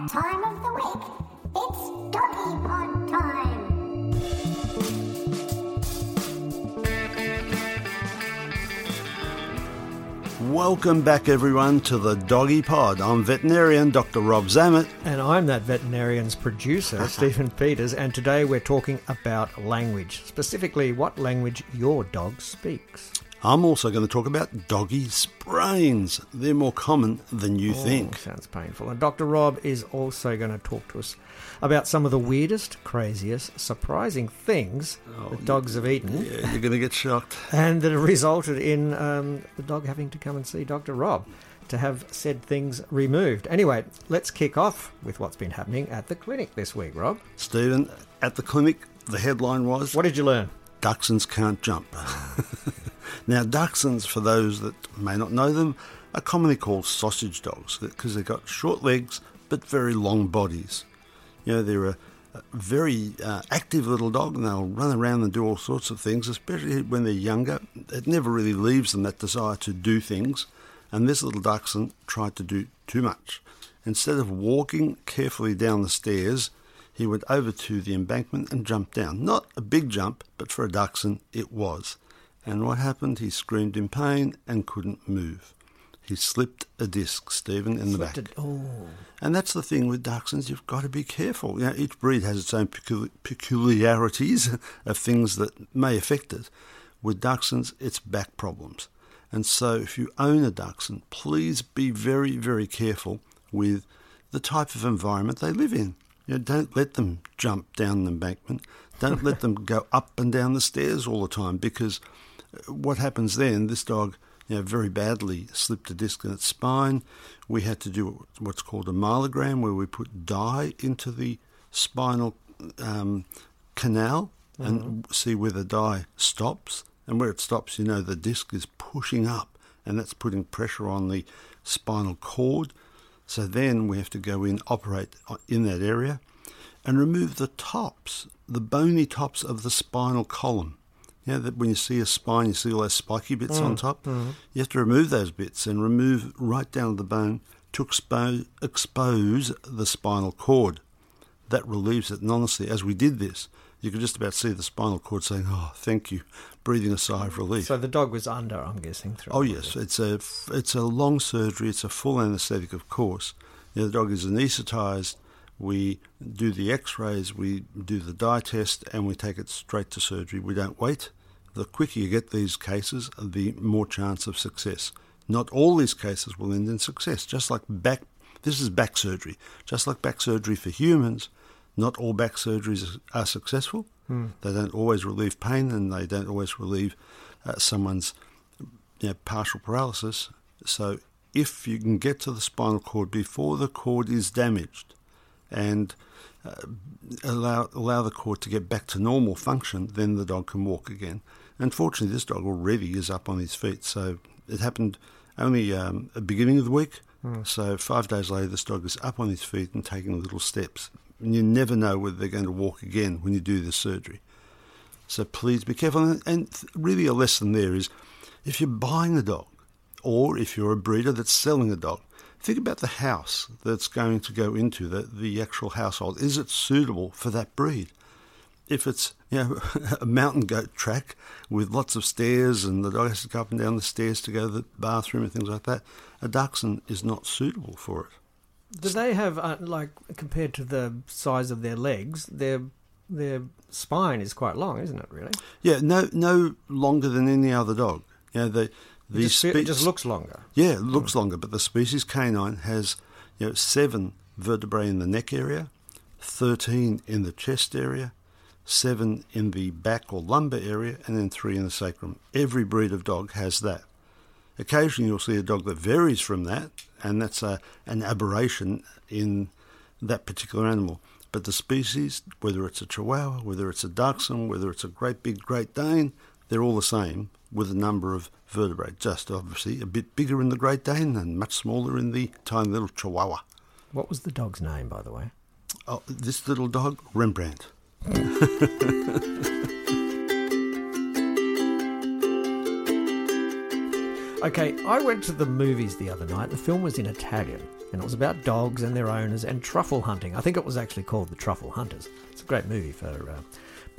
That time of the week. It's doggy pod time. Welcome back, everyone, to the Doggy Pod. I'm veterinarian Dr. Rob Zammit. And I'm that veterinarian's producer, Stephen Peters, and today we're talking about language, specifically what language your dog speaks. I'm also going to talk about doggy sprains. They're more common than you Oh, think. sounds painful. And Dr. Rob is also going to talk to us about some of the weirdest, craziest, surprising things that dogs have eaten Oh, Yeah, you're going to get shocked. and that have resulted in um, the dog having to come and see Dr. Rob to have said things removed. Anyway, let's kick off with what's been happening at the clinic this week, Rob. Stephen, at the clinic, the headline was What did you learn? Dachshunds can't jump. now, Dachshunds, for those that may not know them, are commonly called sausage dogs because they've got short legs but very long bodies. You know, they're a, a very uh, active little dog and they'll run around and do all sorts of things, especially when they're younger. It never really leaves them that desire to do things. And this little dachshund tried to do too much. Instead of walking carefully down the stairs, he went over to the embankment and jumped down. Not a big jump, but for a dachshund, it was. And what happened? He screamed in pain and couldn't move. He slipped a disc, Stephen, in the back. Slipped it- Oh. And that's the thing with dachshunds, you've got to be careful. You know, each breed has its own pecul- peculiarities of things that may affect it. With dachshunds, it's back problems. And so if you own a dachshund, please be very, very careful with the type of environment they live in. You know, don't let them jump down the embankment. Don't let them go up and down the stairs all the time because what happens then, this dog you know, very badly slipped a disc in its spine. We had to do what's called a myelogram, where we put dye into the spinal um, canal and see where the dye stops. And where it stops, you know, the disc is pushing up, and that's putting pressure on the spinal cord. So then we have to go in, operate in that area, and remove the tops, the bony tops of the spinal column. You know, that when you see a spine, you see all those spiky bits on mm, top. Mm. You have to remove those bits and remove right down to the bone to expose, expose the spinal cord. That relieves it. And honestly, as we did this, you could just about see the spinal cord saying, "Oh, thank you," breathing a sigh of relief. So the dog was under, I'm guessing. Through Oh yes, it's a it's a long surgery. It's a full anaesthetic, of course. You know, the dog is anaesthetised. We do the X-rays, we do the dye test, and we take it straight to surgery. We don't wait. The quicker you get these cases, the more chance of success. Not all these cases will end in success. Just like back, this is back surgery. Just like back surgery for humans, not all back surgeries are successful. They don't always relieve pain, and they don't always relieve uh, someone's you know, partial paralysis. So if you can get to the spinal cord before the cord is damaged and uh, allow, allow the cord to get back to normal function, then the dog can walk again. Unfortunately, this dog already is up on his feet. So it happened only um, at the beginning of the week. So five days later, this dog is up on his feet and taking little steps. And you never know whether they're going to walk again when you do the surgery. So please be careful. And, really, a lesson there is if you're buying a dog or if you're a breeder that's selling a dog, think about the house that's going to go into the, the actual household. Is it suitable for that breed? If it's you know a mountain goat track with lots of stairs and the dog has to go up and down the stairs to go to the bathroom and things like that, a dachshund is not suitable for it. Do they have uh, like compared to the size of their legs, their their spine is quite long, isn't it? Really, Yeah, no, no longer than any other dog. You know, the it the just, fe- spe- it just looks longer. Yeah, it looks longer, but the species canine has you know seven vertebrae in the neck area, thirteen in the chest area, seven in the back or lumbar area, and then three in the sacrum. Every breed of dog has that. Occasionally, you'll see a dog that varies from that, and that's a, an aberration in that particular animal. But the species, whether it's a Chihuahua, whether it's a Dachshund, whether it's a great big Great Dane, they're all the same with a number of vertebrae. Just obviously a bit bigger in the Great Dane and much smaller in the tiny little Chihuahua. What was the dog's name, by the way? Oh, this little dog, Rembrandt. Okay, I went to the movies the other night. The film was in Italian, and it was about dogs and their owners and truffle hunting. I think it was actually called The Truffle Hunters. It's a great movie for uh,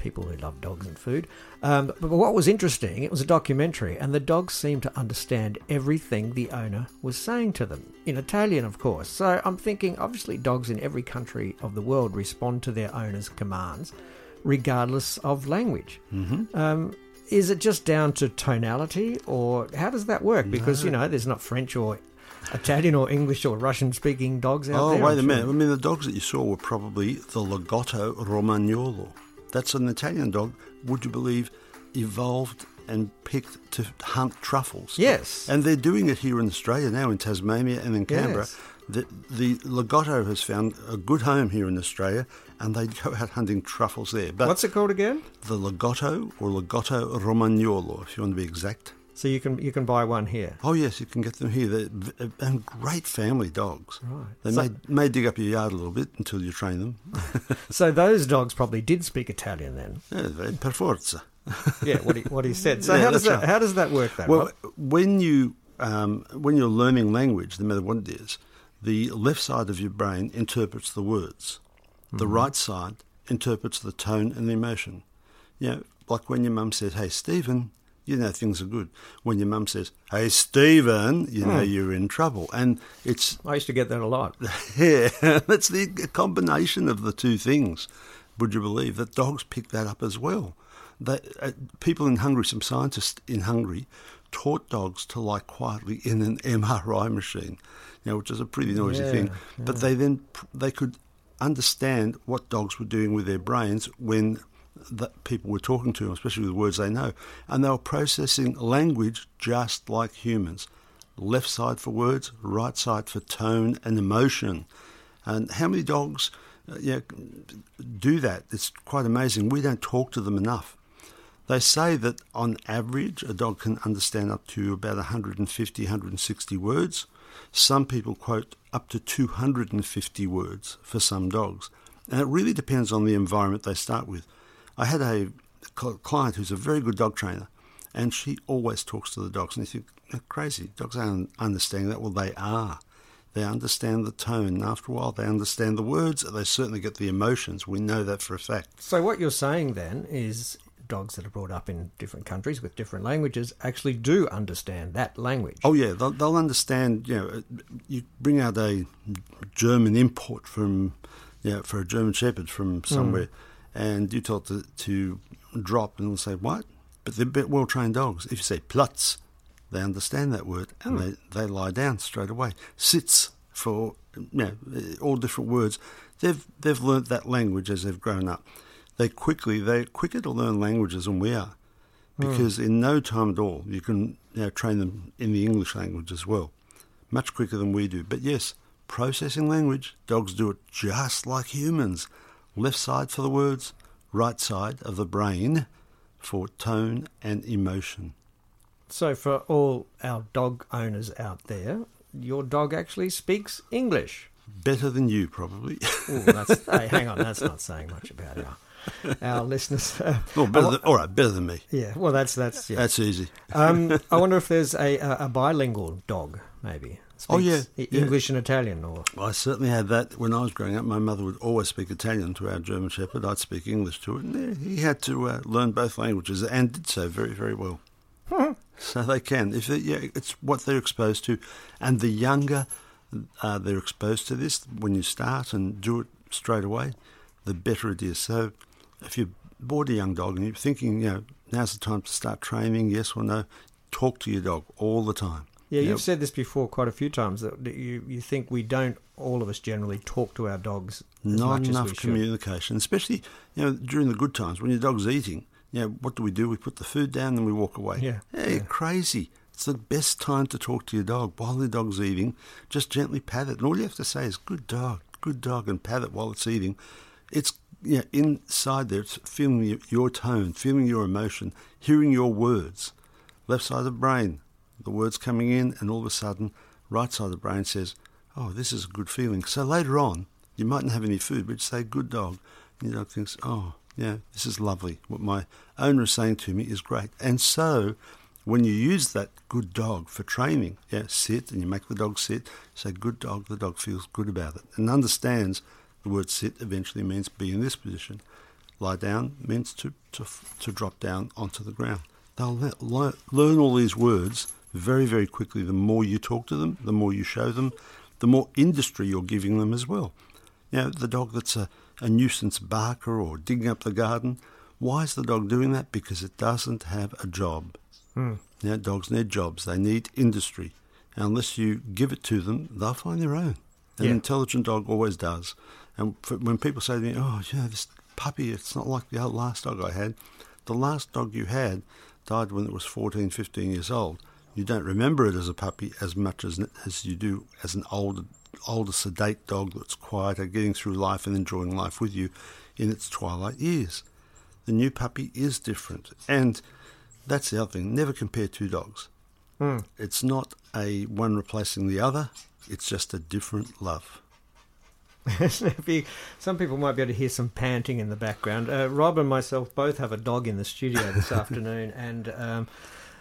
people who love dogs and food. Um, but what was interesting, it was a documentary, and the dogs seemed to understand everything the owner was saying to them, in Italian, of course. So I'm thinking, obviously, dogs in every country of the world respond to their owner's commands, regardless of language. Mm-hmm. Um, is it just down to tonality, or how does that work? Because you know, there's not French or Italian or English or Russian speaking dogs out Oh, there. wait I'm a sure. minute. I mean, the dogs that you saw were probably the Lagotto Romagnolo. That's an Italian dog, would you believe, evolved and picked to hunt truffles. Yes. And they're doing it here in Australia now, in Tasmania and in Canberra. Yes. The, the Lagotto has found a good home here in Australia, and they go out hunting truffles there. But What's it called again? the Lagotto or Lagotto Romagnolo, if you want to be exact. So you can you can buy one here. Oh yes, you can get them here. They're and great family dogs. Right. They So- may may dig up your yard a little bit until you train them. So those dogs probably did speak Italian then. yeah, per forza. Yeah, what he what he said. So Yeah, how does that right. how does that work then? Well, when you um, when you're learning language, no matter what it is, the left side of your brain interprets the words. The Mm-hmm. right side interprets the tone and the emotion. You know, like when your mum says, "Hey, Stephen," you know things are good. When your mum says, "Hey, Stephen," you know Hmm. you're in trouble. And it's I used to get that a lot. yeah, that's the combination of the two things. Would you believe that dogs pick that up as well? They, uh, people in Hungary, some scientists in Hungary, taught dogs to lie quietly in an MRI machine, you know, which is a pretty noisy Yeah, thing. But they then they could understand what dogs were doing with their brains when the people were talking to especially with words they know, and they were processing language just like humans. Left side for words, right side for tone and emotion. And how many dogs uh, yeah, do that? It's quite amazing. We don't talk to them enough. They say that on average, a dog can understand up to about 150, 160 words. Some people quote up to 250 words for some dogs. And it really depends on the environment they start with. I had a client who's a very good dog trainer, and she always talks to the dogs. And you think, "They're crazy. Dogs aren't understanding that. Well, they are. They understand the tone. After a while, they understand the words. They certainly get the emotions. We know that for a fact. So what you're saying then is dogs that are brought up in different countries with different languages actually do understand that language. Oh yeah, they'll, they'll understand. You know, you bring out a German import from, you know, for a German Shepherd from hmm. somewhere, and you tell to, to drop, and they'll say what? But they're bit well trained dogs. If you say Platz, they understand that word, and hmm. they, they lie down straight away. Sits for you know all different words. They've they've learnt that language as they've grown up. They quickly they're quicker to learn languages than we are hmm. because in no time at all you can you know, train them in the English language as well, much quicker than we do. But yes, processing language, dogs do it just like humans. Left side for the words, right side of the brain for tone and emotion. So, for all our dog owners out there, your dog actually speaks English. Better than you, probably. Ooh, that's, hey, hang on, that's not saying much about our, our listeners. Uh, well, better than, all right, better than me. yeah, well, that's that's yeah. That's easy. Um, I wonder if there's a, a, a bilingual dog, maybe. Oh, yeah, yeah. English and Italian, or I certainly had that when I was growing up. My mother would always speak Italian to our German Shepherd. I'd speak English to it, and he had to uh, learn both languages and did so very, very well. so they can, if they, yeah, it's what they're exposed to, and the younger uh, they're exposed to this when you start and do it straight away, the better it is. So if you bought a young dog and you're thinking, you know, now's the time to start training, yes or no, talk to your dog all the time. Yeah, know, you've said this before quite a few times that you you think we don't all of us generally talk to our dogs not enough communication, especially you know during the good times when your dog's eating. You know what do we do? We put the food down, and we walk away. Yeah, hey, yeah. crazy! It's the best time to talk to your dog while the dog's eating. Just gently pat it, and all you have to say is "good dog, good dog," and pat it while it's eating. It's you know, inside there. It's feeling your, your tone, feeling your emotion, hearing your words. Left side of the brain, the words coming in, and all of a sudden, right side of the brain says, "Oh, this is a good feeling." So later on, you mightn't have any food, but you say, "Good dog," and your dog thinks, "Oh, yeah, this is lovely. What my owner is saying to me is great." And so, when you use that good dog for training, yeah, sit and you make the dog sit, say, "Good dog." The dog feels good about it and understands the word "sit" eventually means be in this position. Lie down means to to to drop down onto the ground. They'll le- learn, learn all these words very, very quickly. The more you talk to them, the more you show them, the more industry you're giving them as well. You know, the dog that's a, a nuisance barker or digging up the garden, why is the dog doing that? Because it doesn't have a job. Hmm. You know, dogs need jobs, they need industry. And unless you give it to them, they'll find their own. An Yeah. intelligent dog always does. And for, when people say to me, oh, yeah, this puppy, it's not like the old last dog I had. The last dog you had died when it was 14, 15 years old. You don't remember it as a puppy as much as, as you do as an older, older, sedate dog that's quieter, getting through life and enjoying life with you in its twilight years. The new puppy is different. And that's the other thing. Never compare two dogs. It's not a one replacing the other. It's just a different love. Some people might be able to hear some panting in the background. Uh, Rob and myself both have a dog in the studio this afternoon, and um,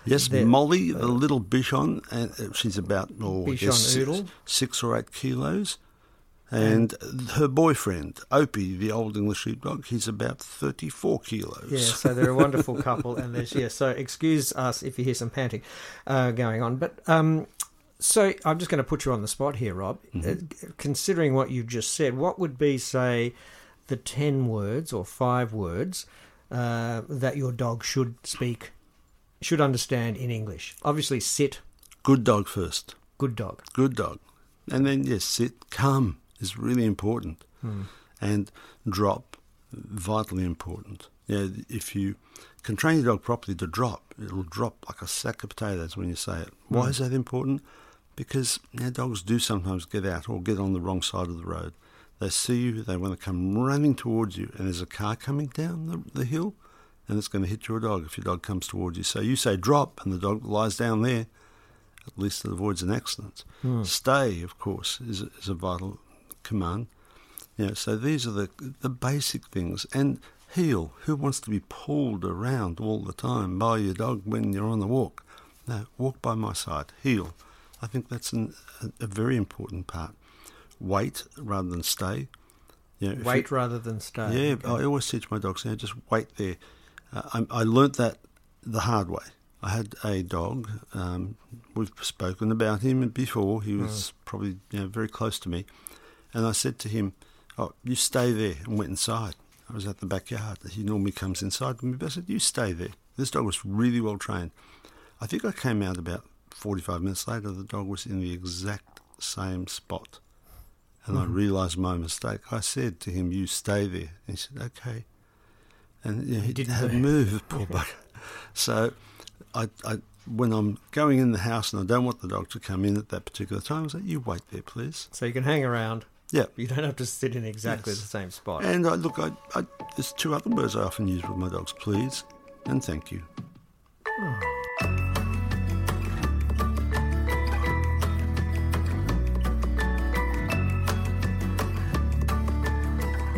Yes, The- Molly, the little Bichon, and uh, she's about oh, Bichon guess six, six or eight kilos. And her boyfriend, Opie, the old English sheepdog, he's about 34 kilos. yeah, so they're a wonderful couple. And there's yeah, so excuse us if you hear some panting uh, going on. But um, so I'm just going to put you on the spot here, Rob. Uh, considering what you've just said, what would be say the ten words or five words uh, that your dog should speak, should understand in English? Obviously, sit, Good dog first. good dog. Good dog. And then, yes, sit. Come is really important. Hmm. And drop, vitally important. Yeah, if you can train your dog properly to drop, it'll drop like a sack of potatoes when you say it. Hmm. Why is that important? Because know, dogs do sometimes get out or get on the wrong side of the road. They see you, they want to come running towards you, and there's a car coming down the, the hill, and it's going to hit your dog if your dog comes towards you. So you say drop, and the dog lies down there at least it avoids an accident. Hmm. Stay, of course, is, is a vital command. Yeah, so these are the the basic things. And heel. Who wants to be pulled around all the time by your dog when you're on the walk? No, walk by my side. Heel. I think that's an, a, a very important part. Wait rather than stay. You- Wait rather than stay. yeah, Okay. I always teach my dogs, you know, just wait there. Uh, I, I learnt that the hard way. I had a dog. Um, we've spoken about him before. He was probably you know, very close to me, and I said to him, "Oh, you stay there," and went inside. I was at the backyard. He normally comes inside with me, but I said, "You stay there." This dog was really well trained. I think I came out about forty-five minutes later. The dog was in the exact same spot, and I realised my mistake. I said to him, "You stay there," and he said, "Okay." And you know, he didn't have move. move, poor bugger. So, I, I, when I'm going in the house and I don't want the dog to come in at that particular time, I say, "You wait there, please." So you can hang around. Yeah. You don't have to sit in exactly Yes. the same spot. And I look, I, I, there's two other words I often use with my dogs. Please, and thank you. Hmm.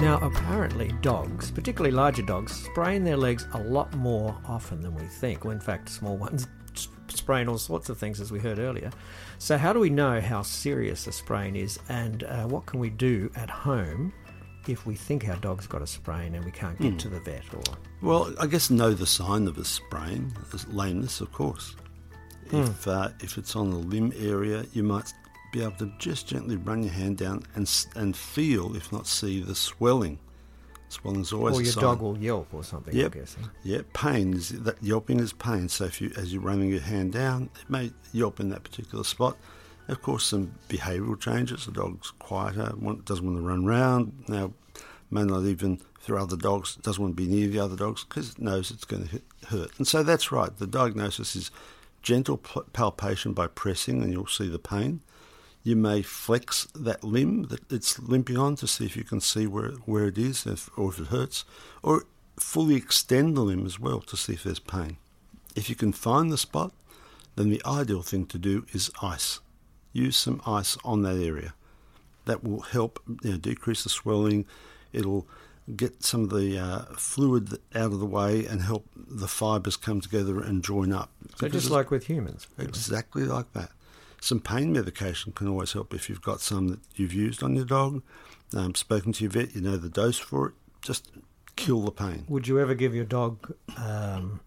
Now, apparently, dogs, particularly larger dogs, sprain their legs a lot more often than we think. Well, in fact, small ones sprain all sorts of things, as we heard earlier. So, how do we know how serious a sprain is, and uh, what can we do at home if we think our dog's got a sprain and we can't get to the vet? Or Well, I guess know the sign of a sprain, is lameness, of course. If uh, if it's on the limb area, you might be able to just gently run your hand down and and feel, if not see, the swelling. Swelling's always or your dog will yelp or something. Yep. Yeah, pain is that yelping is pain. So if you, as you're running your hand down, it may yelp in that particular spot. Of course, some behavioural changes. The dog's quieter, doesn't want to run round. Now, may not even through other dogs, doesn't want to be near the other dogs because it knows it's going to hurt. And so that's right. The diagnosis is gentle palpation by pressing, and you'll see the pain. You may flex that limb that it's limping on to see if you can see where where it is, if, or if it hurts, or fully extend the limb as well to see if there's pain. If you can find the spot, then the ideal thing to do is ice. Use some ice on that area. That will help you know, decrease the swelling. It'll get some of the uh, fluid out of the way and help the fibres come together and join up. So, Because just like with humans. Exactly like that. Some pain medication can always help if you've got some that you've used on your dog, um, spoken to your vet, you know the dose for it, just kill the pain. Would you ever give your dog um,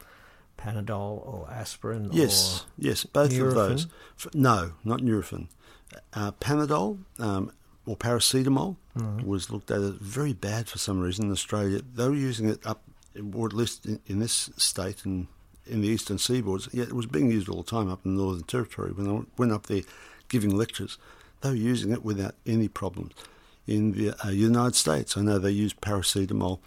Panadol or aspirin? Yes, Or yes, both Nurofen? of those. No, not Nurofen. Uh, Panadol um, or paracetamol Mm-hmm. was looked at as very bad for some reason in Australia. They were using it up, or at least in, in this state and in the eastern seaboards. Yeah, it was being used all the time up in the Northern Territory. When I went up there giving lectures, they were using it without any problems. In the uh, United States, I know they use paracetamol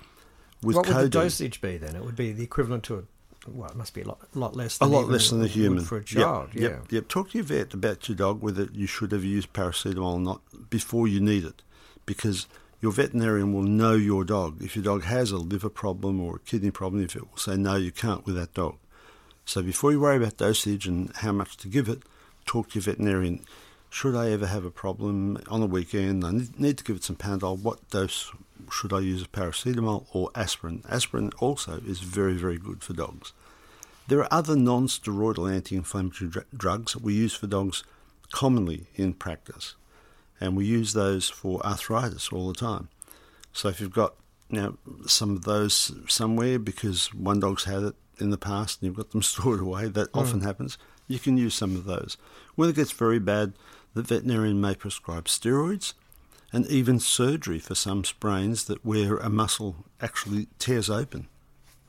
with what would the dosage be then? It would be the equivalent to a well, it must be a lot, lot less. A Than lot less than a human for a Yep, child. yeah. Yep, yep. Talk to your vet about your dog whether you should have used paracetamol or not before you need it, because your veterinarian will know your dog. If your dog has a liver problem or a kidney problem, if it will say no, you can't with that dog. So before you worry about dosage and how much to give it, talk to your veterinarian. Should I ever have a problem on a weekend? I need- to give it some Panadol. What dose should I use of paracetamol or aspirin? Aspirin also is very, very good for dogs. There are other non steroidal anti inflammatory dr- drugs that we use for dogs commonly in practice, and we use those for arthritis all the time. So if you've got know, some of those somewhere because one dog's had it in the past and you've got them stored away, that hmm. often happens, you can use some of those. When it gets very bad, the veterinarian may prescribe steroids and even surgery for some sprains that where a muscle actually tears open.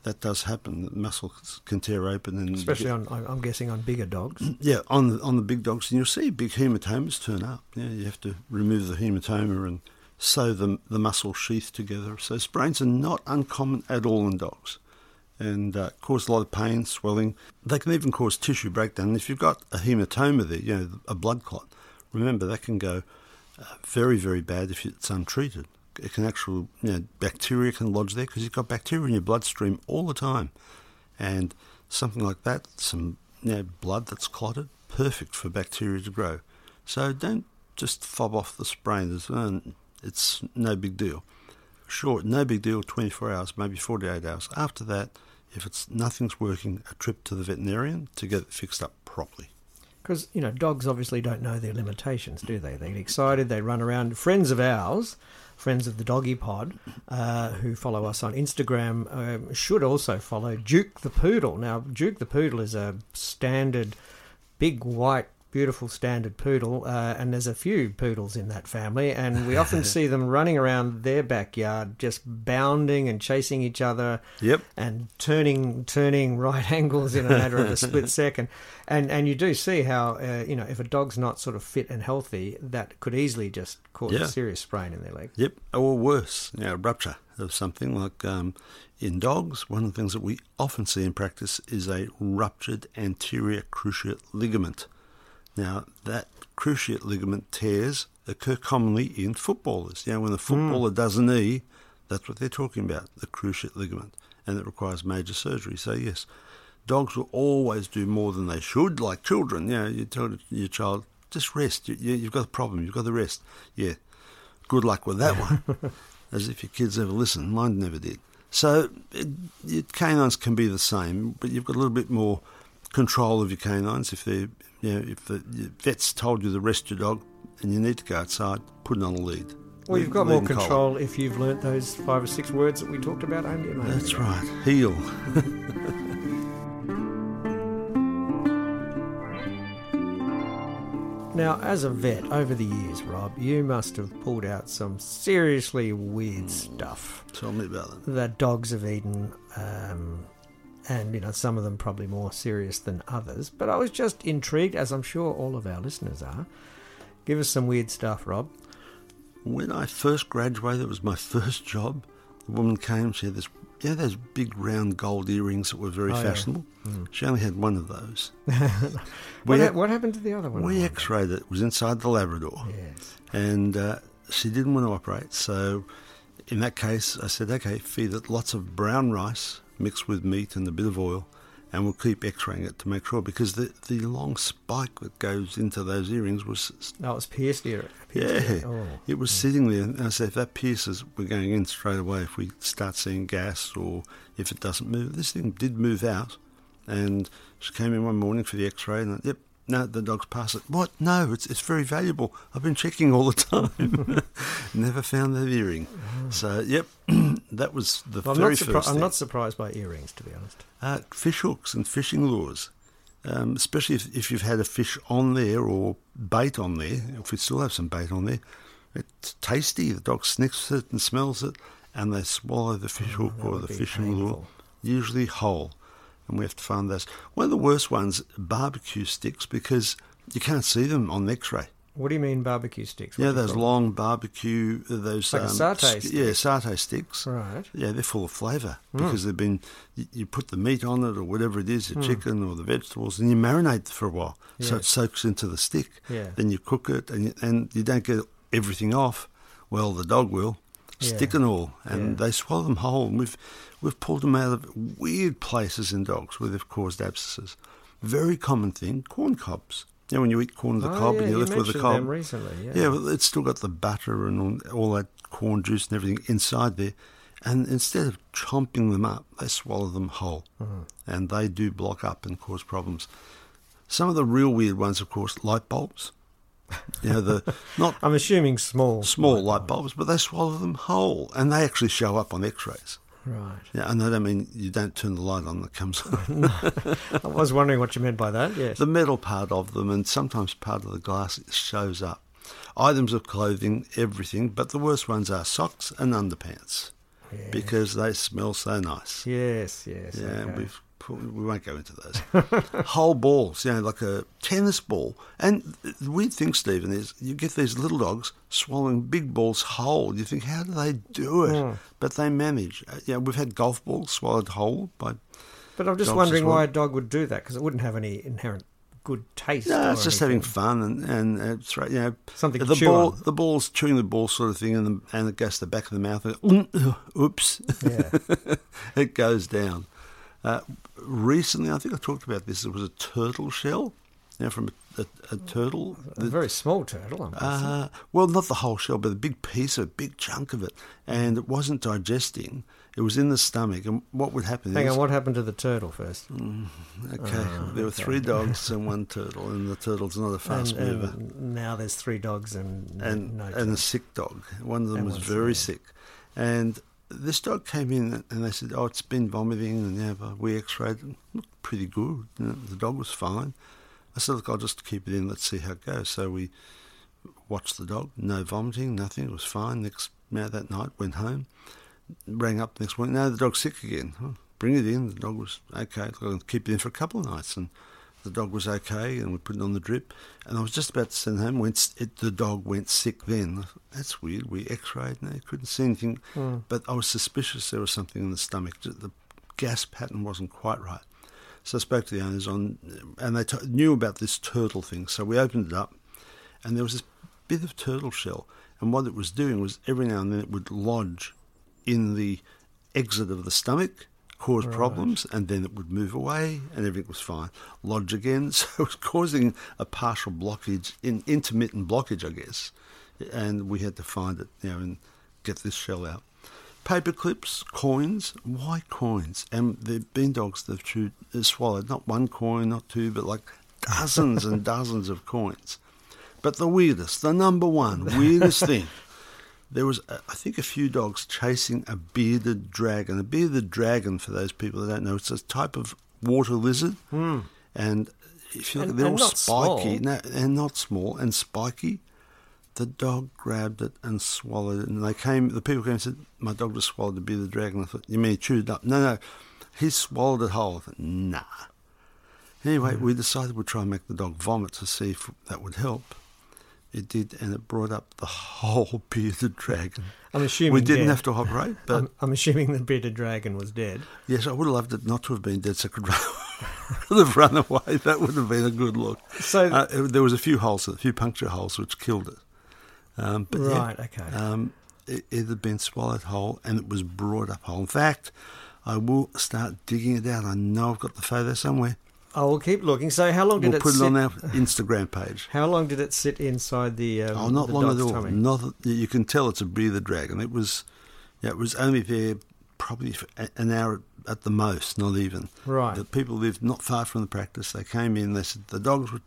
That does happen. The muscles can tear open, and Especially on, I'm I'm guessing on bigger dogs. yeah, on the, on the big dogs, and you'll see big hematomas turn up. Yeah, you have to remove the hematoma and sew the the muscle sheath together. So sprains are not uncommon at all in dogs, and uh, cause a lot of pain, swelling. They can even cause tissue breakdown. If you've got a hematoma there, you know, a blood clot, remember that can go uh, very very bad if it's untreated. It can actually, you know, bacteria can lodge there because you've got bacteria in your bloodstream all the time and something like that, some you know, blood that's clotted, perfect for bacteria to grow. So don't just fob off the sprain. It's no big deal. Sure, no big deal. 24 hours, maybe 48 hours. After that, if it's nothing's working, a trip to the veterinarian to get it fixed up properly. Because, you know, dogs obviously don't know their limitations, do they? They get excited, they run around. Friends of ours, friends of the Doggy Pod, uh, who follow us on Instagram, um, should also follow Duke the Poodle. Now, Duke the Poodle is a standard, big, white, beautiful standard poodle, uh, and there's a few poodles in that family, and we often see them running around their backyard, just bounding and chasing each other Yep. and turning turning right angles in a matter of a split second. And and you do see how uh, you know if a dog's not sort of fit and healthy, that could easily just cause Yeah. a serious sprain in their leg. Yep, or worse, you know, rupture of something like um, in dogs. One of the things that we often see in practice is a ruptured anterior cruciate ligament. Now, that cruciate ligament tears occur commonly in footballers. You know, when a footballer mm. does a knee, that's what they're talking about, the cruciate ligament. and it requires major surgery. So yes, dogs will always do more than they should, like children. You know, you tell your child, just rest. You, you, you've got a problem. You've got to rest. Yeah, good luck with that one. As if your kids ever listen. Mine never did. So it, your canines can be the same, but you've got a little bit more control of your canines. If they, you know, if the vet's told you to rest your dog and you need to go outside, put it on a lead. Well, you've got more lead and collar. control if you've learnt those five or six words that we talked about moment That's right. Heel. Now, as a vet, over the years, Rob, you must have pulled out some seriously weird stuff Tell me about it. that dogs have eaten, um, and you know some of them probably more serious than others. But I was just intrigued, as I'm sure all of our listeners are. Give us some weird stuff, Rob. When I first graduated, it was my first job. The woman came, she had this, you know, those big round gold earrings that were very Oh, yeah. fashionable. She only had one of those. What, We- ha- what happened to the other one? We x rayed it, it was inside the Labrador. Yes. And uh, she didn't want to operate. So, in that case, I said, okay, feed it lots of brown rice mixed with meat and a bit of oil, and we'll keep x raying it to make sure. Because the, the long spike that goes into those earrings was Oh, it's pierced ear. Yeah, pierced ear. Oh. it was hmm. sitting there. And I said, if that pierces, we're going in straight away. If we start seeing gas or if it doesn't move, this thing did move out. And she came in one morning for the X-ray, and yep, no, the dog's passed it. What? No, it's it's very valuable. I've been checking all the time. Never found that earring. Hmm. So yep, that was the I'm, very surpri- first. I'm not surprised by earrings, to be honest. Uh, fish hooks and fishing lures, um, especially if, if you've had a fish on there or bait on there. If we still have some bait on there, it's tasty. The dog sniffs it and smells it, and they swallow the fish hook Oh, that or the fishing lure, usually whole. And we have to find those. One of the worst ones, barbecue sticks, because you can't see them on X-ray. What do you mean barbecue sticks? Yeah, What you those long barbecue, uh, those Like um, satay yeah, satay sticks. Right. Yeah, they're full of flavour Hmm. because they've been. You, you put the meat on it or whatever it is, the chicken or the vegetables, and you marinate for a while, so it soaks into the stick. Yeah. Then you cook it, and you, and you don't get everything off. Well, the dog will. Stick and all, and Yeah. they swallow them whole. And we've we've pulled them out of weird places in dogs where they've caused abscesses. Very common thing: corn cobs. You know, when you eat corn of the Oh, cob yeah, and you you left with the cob. them recently, yeah. yeah, well, it's still got the butter and all, all that corn juice and everything inside there. And instead of chomping them up, they swallow them whole. Mm-hmm. And they do block up and cause problems. Some of the real weird ones, of course, light bulbs. You know, the not I'm assuming small. small light bulbs, but they swallow them whole. And they actually show up on x rays. Right. Yeah, and I don't mean you don't turn the light on that comes on. I was wondering what you meant by that. Yes. the metal part of them, and sometimes part of the glass shows up. Items of clothing, everything, but the worst ones are socks and underpants because they smell so nice. yes. Yes. Yeah, okay. we've we won't go into those. Whole balls, you know, like a tennis ball. And the weird thing, Stephen, is you get these little dogs swallowing big balls whole. You think, how do they do it? Hmm. But they manage. Uh, Yeah, we've had golf balls swallowed whole by But I'm just wondering well. why a dog would do that because it wouldn't have any inherent good taste. No, it's just having fun and and uh, you know Something to the ball on. the ball's chewing the ball sort of thing and the, and it goes to the back of the mouth and oops Yeah. it goes down. Uh, recently, I think I talked about this. It was a turtle shell, know, from a, a, a turtle. A very small turtle. I'm. Uh, well, not the whole shell, but a big piece of it, big chunk of it, and it wasn't digesting. It was in the stomach, and what would happen Hang is on, what happened to the turtle first? Mm, okay, ah, there were three dogs and one turtle, and the turtle's not a fast and, mover. and now there's three dogs and and no and a sick dog. One of them And was very sick, and this dog came in and they said, "Oh, it's been vomiting," and yeah, we X-rayed, it looked pretty good. You know, the dog was fine. I said, "Look, I'll just keep it in. Let's see how it goes." So we watched the dog. No vomiting, nothing. It was fine. Next, now that night, went home. Rang up the next morning. No, the dog's sick again. Bring it in. The dog was okay. I'll keep it in for a couple of nights, and the dog was okay, and we put it on the drip. And I was just about to send home when it, the dog went sick. Then that's weird. We X-rayed, no, couldn't see anything, hmm. but I was suspicious there was something in the stomach. The gas pattern wasn't quite right. So I spoke to the owners on, and they t- knew about this turtle thing. So we opened it up, and there was this bit of turtle shell. And what it was doing was every now and then it would lodge in the exit of the stomach cause problems, and then it would move away, and everything was fine. Lodge again, so it was causing a partial blockage, in intermittent blockage, I guess. And we had to find it, you know, and get this shell out. Paper clips, coins. Why coins? And the bean dogs they've chewed, they've swallowed not one coin, not two, but like dozens and dozens of coins. But the weirdest, the number one weirdest thing, there was, uh, I think, a few dogs chasing a bearded dragon. A bearded dragon, for those people that don't know, it's a type of water lizard. And if you look. And- they're all spiky, small. no, and not small and spiky. The dog grabbed it and swallowed it, and they came. The people came and said, "My dog just swallowed the bearded dragon." I thought, "You mean he chewed it up?" No, no, he swallowed it whole. I thought, nah. Anyway, Hmm. we decided we'd try and make the dog vomit to see if that would help. It did, and it brought up the whole bearded dragon. I'm assuming we didn't dead. have to operate, but I'm, I'm assuming the bearded dragon was dead. yes, I would have loved it not to have been dead, so I could run, could have run away. That would have been a good look. So- uh, it- there was a few holes, a few puncture holes, which killed it. Um, but yeah, Right, okay. Um, it, it had been swallowed whole, and it was brought up whole. In fact, I will start digging it out. I know I've got the photo somewhere. I will keep looking. So, how long did We'll it put sit? it on our Instagram page. How long did it sit inside the? Um, Oh, not the long at all. tummy? Not you can tell it's a bearded dragon. It was, yeah, it was only there probably for an hour at the most, not even. Right. The people lived not far from the practice. They came in. They said the dogs were,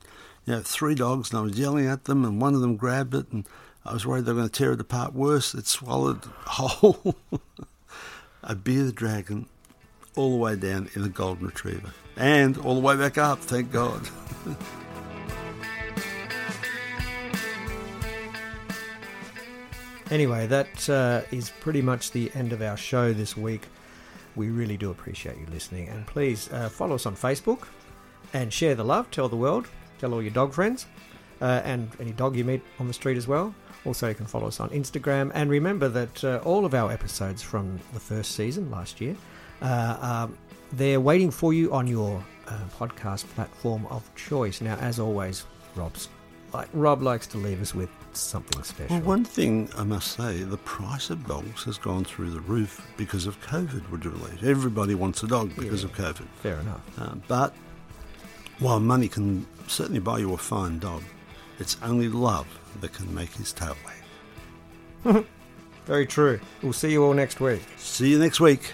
you know, three dogs, and I was yelling at them, and one of them grabbed it, and I was worried they were going to tear it apart. Worse, it swallowed whole a bearded dragon all the way down in a golden retriever, and all the way back up. Thank God. Anyway, that uh, is pretty much the end of our show this week. We really do appreciate you listening, and please uh, follow us on Facebook and share the love. Tell the world, tell all your dog friends, uh, and any dog you meet on the street as well. Also, you can follow us on Instagram, and remember that uh, all of our episodes from the first season last year, um, they're waiting for you on your uh, podcast platform of choice. Now, as always, Rob's like Rob likes to leave us with something special. Well, one thing I must say, the price of dogs has gone through the roof because of COVID, would you believe? Everybody wants a dog because of COVID. Fair enough. Uh, but while money can certainly buy you a fine dog, it's only love that can make his tail wag. Very true. We'll see you all next week. See you next week.